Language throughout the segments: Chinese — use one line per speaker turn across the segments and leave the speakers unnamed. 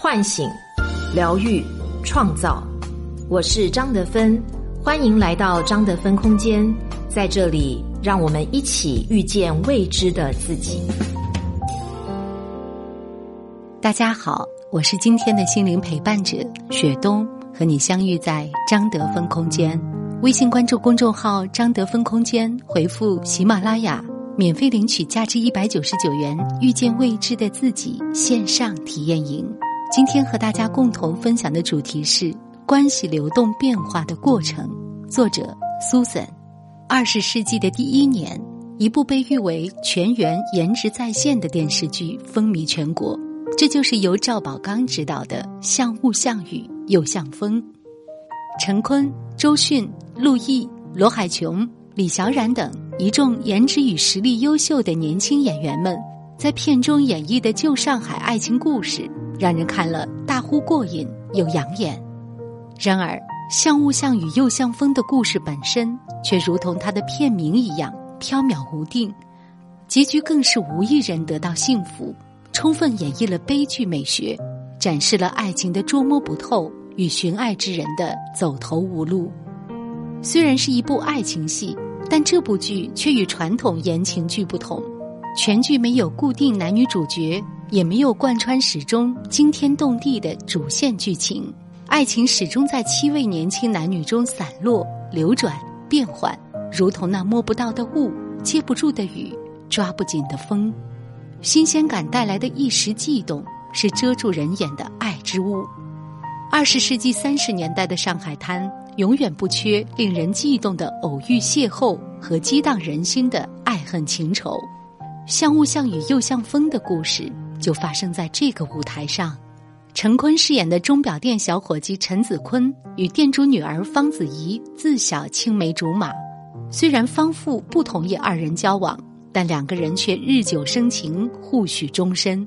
唤醒、疗愈、创造。我是张德芬，欢迎来到张德芬空间。在这里，让我们一起遇见未知的自己。
大家好，我是今天的心灵陪伴者雪冬，和你相遇在张德芬空间。微信关注公众号“张德芬空间”，回复“喜马拉雅”。免费领取价值一百九十九元《遇见未知的自己》线上体验营。今天和大家共同分享的主题是关系流动变化的过程。作者苏森。二十世纪的第一年，一部被誉为全员颜值在线的电视剧风靡全国，这就是由赵宝刚执导的《像雾像雨又像风》。陈坤、周迅、陆毅、罗海琼。李小冉等一众颜值与实力优秀的年轻演员们，在片中演绎的旧上海爱情故事，让人看了大呼过瘾又养眼。然而，像雾像雨又像风的故事本身，却如同它的片名一样飘渺无定，结局更是无一人得到幸福，充分演绎了悲剧美学，展示了爱情的捉摸不透与寻爱之人的走投无路。虽然是一部爱情戏。但这部剧却与传统言情剧不同，全剧没有固定男女主角，也没有贯穿始终惊天动地的主线剧情，爱情始终在七位年轻男女中散落、流转、变换，如同那摸不到的雾、接不住的雨、抓不紧的风。新鲜感带来的一时悸动，是遮住人眼的爱之雾。二十世纪三十年代的上海滩。永远不缺令人悸动的偶遇邂逅和激荡人心的爱恨情仇，像雾像雨又像风的故事就发生在这个舞台上。陈坤饰演的钟表店小伙计陈子坤与店主女儿方子怡自小青梅竹马，虽然方父不同意二人交往，但两个人却日久生情，互许终身。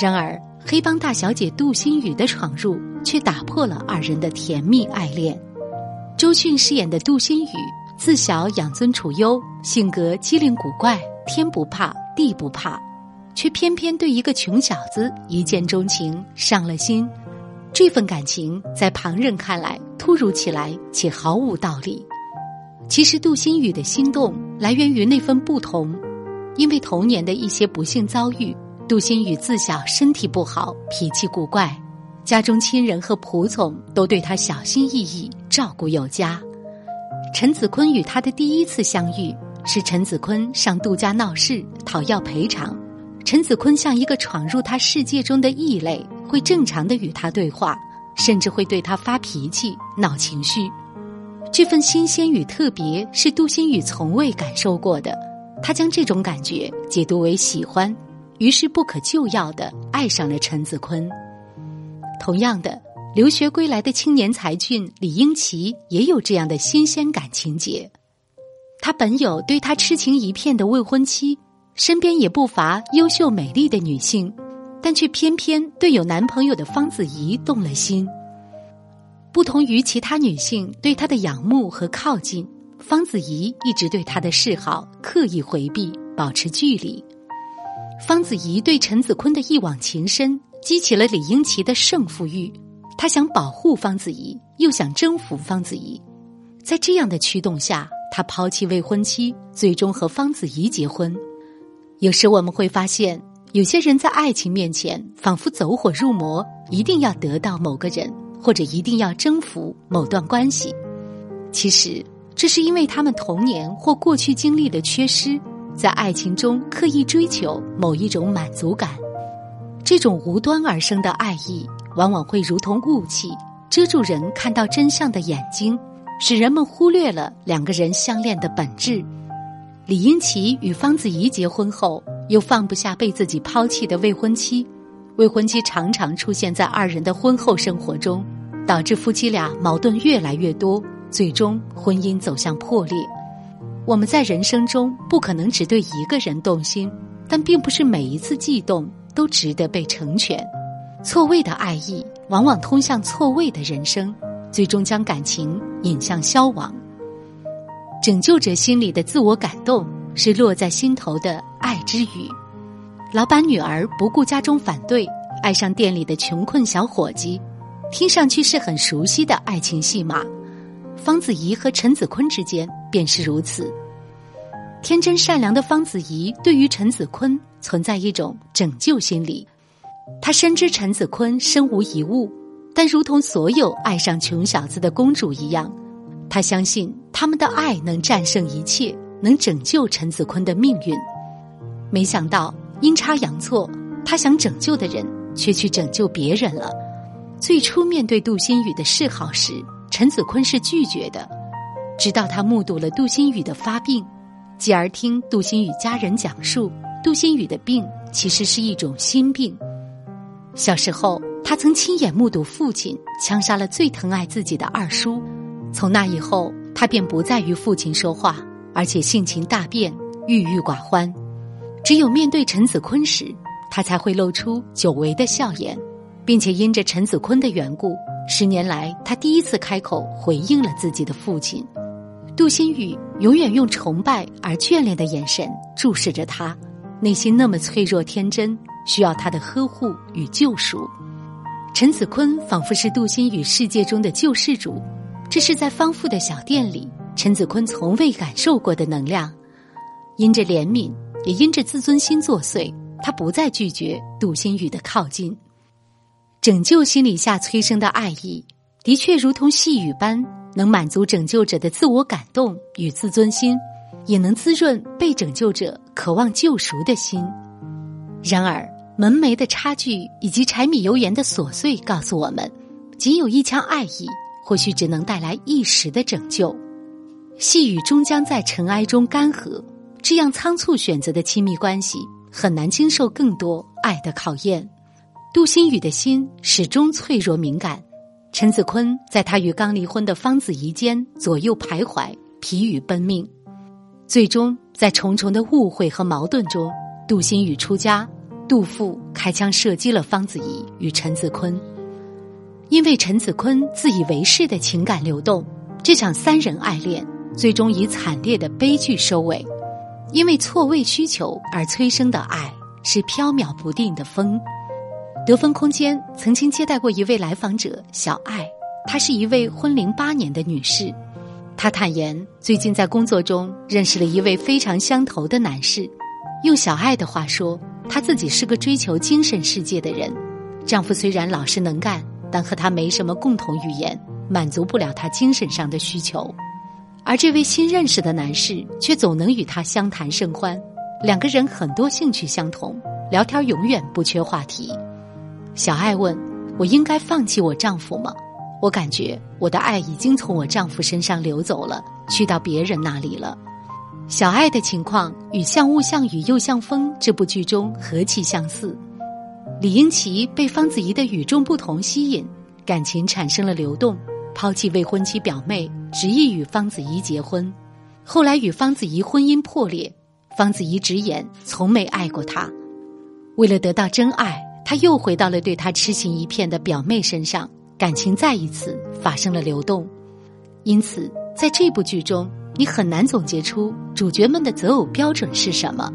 然而，黑帮大小姐杜心雨的闯入却打破了二人的甜蜜爱恋。周迅饰演的杜心雨，自小养尊处优，性格机灵古怪，天不怕地不怕，却偏偏对一个穷小子一见钟情，上了心。这份感情在旁人看来突如其来且毫无道理。其实杜心雨的心动来源于那份不同，因为童年的一些不幸遭遇，杜心雨自小身体不好，脾气古怪。家中亲人和仆从都对他小心翼翼，照顾有加。陈子坤与他的第一次相遇是陈子坤上杜家闹事讨要赔偿，陈子坤像一个闯入他世界中的异类，会正常的与他对话，甚至会对他发脾气、闹情绪。这份新鲜与特别是杜心雨从未感受过的，他将这种感觉解读为喜欢，于是不可救药的爱上了陈子坤。同样的，留学归来的青年才俊李英奇也有这样的新鲜感情节。他本有对他痴情一片的未婚妻，身边也不乏优秀美丽的女性，但却偏偏对有男朋友的方子怡动了心。不同于其他女性对他的仰慕和靠近，方子怡一直对他的示好刻意回避，保持距离。方子怡对陈子坤的一往情深。激起了李英奇的胜负欲，他想保护方子怡，又想征服方子怡。在这样的驱动下，他抛弃未婚妻，最终和方子怡结婚。有时我们会发现，有些人在爱情面前仿佛走火入魔，一定要得到某个人，或者一定要征服某段关系。其实，这是因为他们童年或过去经历的缺失，在爱情中刻意追求某一种满足感。这种无端而生的爱意，往往会如同雾气，遮住人看到真相的眼睛，使人们忽略了两个人相恋的本质。李英奇与方子怡结婚后，又放不下被自己抛弃的未婚妻，未婚妻常常出现在二人的婚后生活中，导致夫妻俩矛盾越来越多，最终婚姻走向破裂。我们在人生中不可能只对一个人动心，但并不是每一次悸动。都值得被成全。错位的爱意往往通向错位的人生，最终将感情引向消亡。拯救者心里的自我感动，是落在心头的爱之语。老板女儿不顾家中反对，爱上店里的穷困小伙计，听上去是很熟悉的爱情戏码。方子怡和陈子坤之间便是如此。天真善良的方子怡对于陈子坤存在一种拯救心理，她深知陈子坤身无一物，但如同所有爱上穷小子的公主一样，她相信他们的爱能战胜一切，能拯救陈子坤的命运。没想到阴差阳错，他想拯救的人却去拯救别人了。最初面对杜心雨的示好时，陈子坤是拒绝的，直到他目睹了杜心雨的发病。继而听杜心雨家人讲述，杜心雨的病其实是一种心病。小时候，他曾亲眼目睹父亲枪杀了最疼爱自己的二叔。从那以后，他便不再与父亲说话，而且性情大变，郁郁寡欢。只有面对陈子坤时，他才会露出久违的笑颜，并且因着陈子坤的缘故，十年来他第一次开口回应了自己的父亲。杜心雨永远用崇拜而眷恋的眼神注视着他，内心那么脆弱天真，需要他的呵护与救赎。陈子坤仿佛是杜心雨世界中的救世主，这是在方富的小店里，陈子坤从未感受过的能量。因着怜悯，也因着自尊心作祟，他不再拒绝杜心雨的靠近。拯救心理下催生的爱意，的确如同细雨般。能满足拯救者的自我感动与自尊心，也能滋润被拯救者渴望救赎的心。然而，门楣的差距以及柴米油盐的琐碎告诉我们，仅有一腔爱意，或许只能带来一时的拯救。细雨终将在尘埃中干涸，这样仓促选择的亲密关系，很难经受更多爱的考验。杜心雨的心始终脆弱敏感。陈子坤在他与刚离婚的方子怡间左右徘徊，疲于奔命，最终在重重的误会和矛盾中，杜心雨出家，杜父开枪射击了方子怡与陈子坤。因为陈子坤自以为是的情感流动，这场三人爱恋最终以惨烈的悲剧收尾。因为错位需求而催生的爱，是飘渺不定的风。得分空间曾经接待过一位来访者小爱，她是一位婚龄八年的女士。她坦言，最近在工作中认识了一位非常相投的男士。用小爱的话说，她自己是个追求精神世界的人。丈夫虽然老实能干，但和他没什么共同语言，满足不了他精神上的需求。而这位新认识的男士却总能与他相谈甚欢，两个人很多兴趣相同，聊天永远不缺话题。小爱问：“我应该放弃我丈夫吗？我感觉我的爱已经从我丈夫身上流走了，去到别人那里了。”小爱的情况与《像雾像雨又像风》这部剧中何其相似。李英奇被方子怡的与众不同吸引，感情产生了流动，抛弃未婚妻表妹，执意与方子怡结婚。后来与方子怡婚姻破裂，方子怡直言从没爱过他。为了得到真爱。他又回到了对他痴情一片的表妹身上，感情再一次发生了流动。因此，在这部剧中，你很难总结出主角们的择偶标准是什么。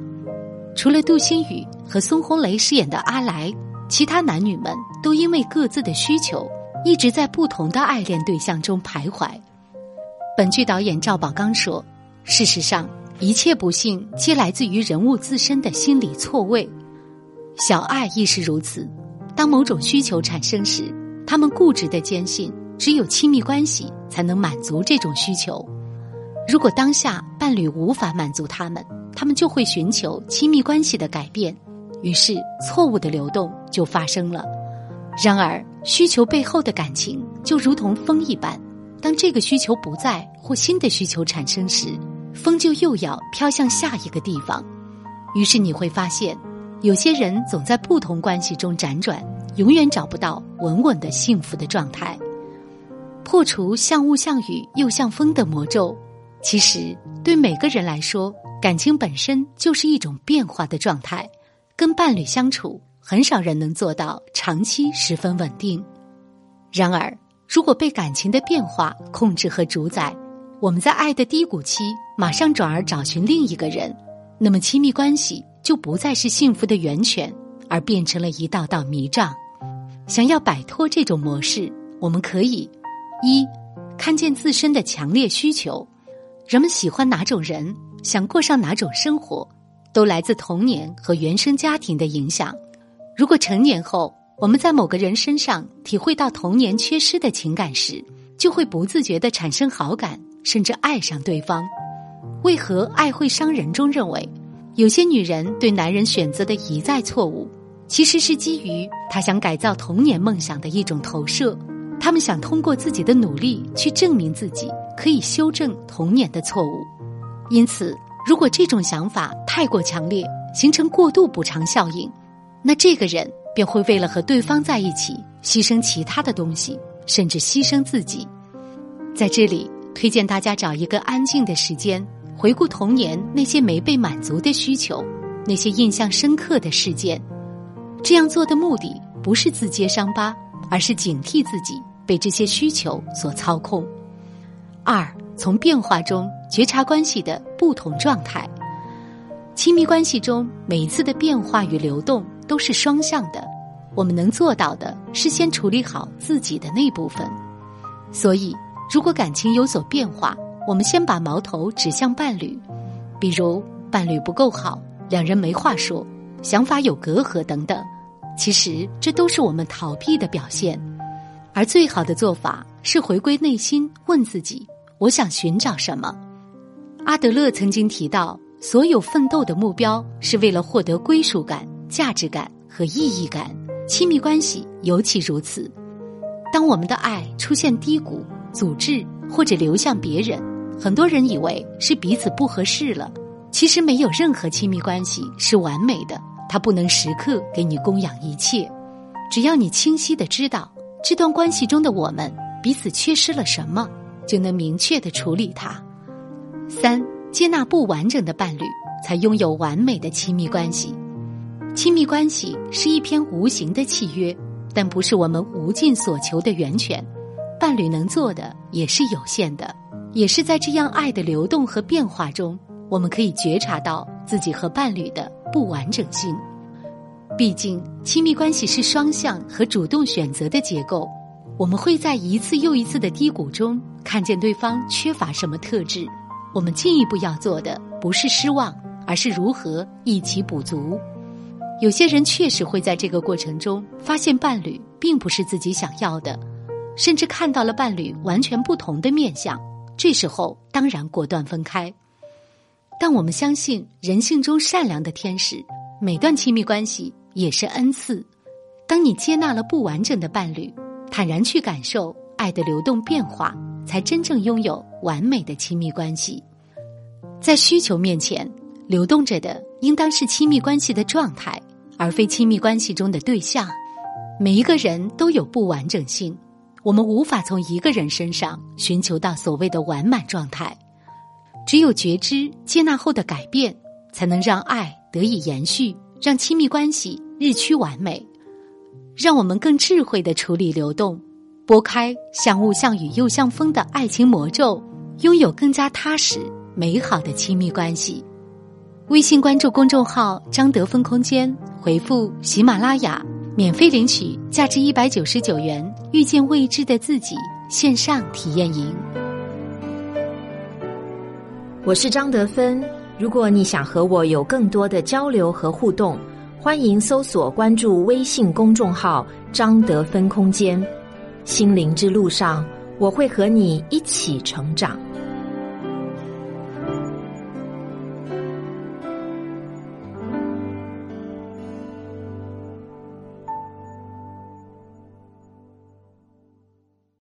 除了杜心雨和孙红雷饰演的阿来，其他男女们都因为各自的需求，一直在不同的爱恋对象中徘徊。本剧导演赵宝刚说：“事实上，一切不幸皆来自于人物自身的心理错位。”小爱亦是如此。当某种需求产生时，他们固执的坚信，只有亲密关系才能满足这种需求。如果当下伴侣无法满足他们，他们就会寻求亲密关系的改变，于是错误的流动就发生了。然而，需求背后的感情就如同风一般，当这个需求不在或新的需求产生时，风就又要飘向下一个地方。于是你会发现。有些人总在不同关系中辗转，永远找不到稳稳的幸福的状态。破除像雾像雨又像风的魔咒，其实对每个人来说，感情本身就是一种变化的状态。跟伴侣相处，很少人能做到长期十分稳定。然而，如果被感情的变化控制和主宰，我们在爱的低谷期马上转而找寻另一个人，那么亲密关系。就不再是幸福的源泉，而变成了一道道迷障。想要摆脱这种模式，我们可以一看见自身的强烈需求，人们喜欢哪种人，想过上哪种生活，都来自童年和原生家庭的影响。如果成年后我们在某个人身上体会到童年缺失的情感时，就会不自觉的产生好感，甚至爱上对方。为何《爱会伤人》中认为，有些女人对男人选择的一再错误，其实是基于她想改造童年梦想的一种投射。她们想通过自己的努力去证明自己可以修正童年的错误。因此，如果这种想法太过强烈，形成过度补偿效应，那这个人便会为了和对方在一起，牺牲其他的东西。甚至牺牲自己，在这里推荐大家找一个安静的时间，回顾童年那些没被满足的需求，那些印象深刻的事件。这样做的目的不是自揭伤疤，而是警惕自己被这些需求所操控。二，从变化中觉察关系的不同状态。亲密关系中每一次的变化与流动都是双向的。我们能做到的是先处理好自己的那部分，所以如果感情有所变化，我们先把矛头指向伴侣，比如伴侣不够好，两人没话说，想法有隔阂等等。其实这都是我们逃避的表现，而最好的做法是回归内心，问自己：我想寻找什么？阿德勒曾经提到，所有奋斗的目标是为了获得归属感、价值感和意义感。亲密关系尤其如此。当我们的爱出现低谷、阻滞或者流向别人，很多人以为是彼此不合适了。其实没有任何亲密关系是完美的，它不能时刻给你供养一切。只要你清晰的知道这段关系中的我们彼此缺失了什么，就能明确的处理它。三、接纳不完整的伴侣，才拥有完美的亲密关系。亲密关系是一篇无形的契约，但不是我们无尽所求的源泉。伴侣能做的也是有限的，也是在这样爱的流动和变化中，我们可以觉察到自己和伴侣的不完整性。毕竟，亲密关系是双向和主动选择的结构，我们会在一次又一次的低谷中看见对方缺乏什么特质。我们进一步要做的不是失望，而是如何一起补足。有些人确实会在这个过程中发现伴侣并不是自己想要的，甚至看到了伴侣完全不同的面相。这时候当然果断分开。但我们相信人性中善良的天使，每段亲密关系也是恩赐。当你接纳了不完整的伴侣，坦然去感受爱的流动变化，才真正拥有完美的亲密关系。在需求面前。流动着的应当是亲密关系的状态，而非亲密关系中的对象。每一个人都有不完整性，我们无法从一个人身上寻求到所谓的完满状态。只有觉知、接纳后的改变，才能让爱得以延续，让亲密关系日趋完美。让我们更智慧的处理流动，拨开像雾像雨又像风的爱情魔咒，拥有更加踏实美好的亲密关系。微信关注公众号“张德芬空间”，回复“喜马拉雅”，免费领取价值一百九十九元《遇见未知的自己》线上体验营。
我是张德芬，如果你想和我有更多的交流和互动，欢迎搜索关注微信公众号“张德芬空间”。心灵之路上，我会和你一起成长。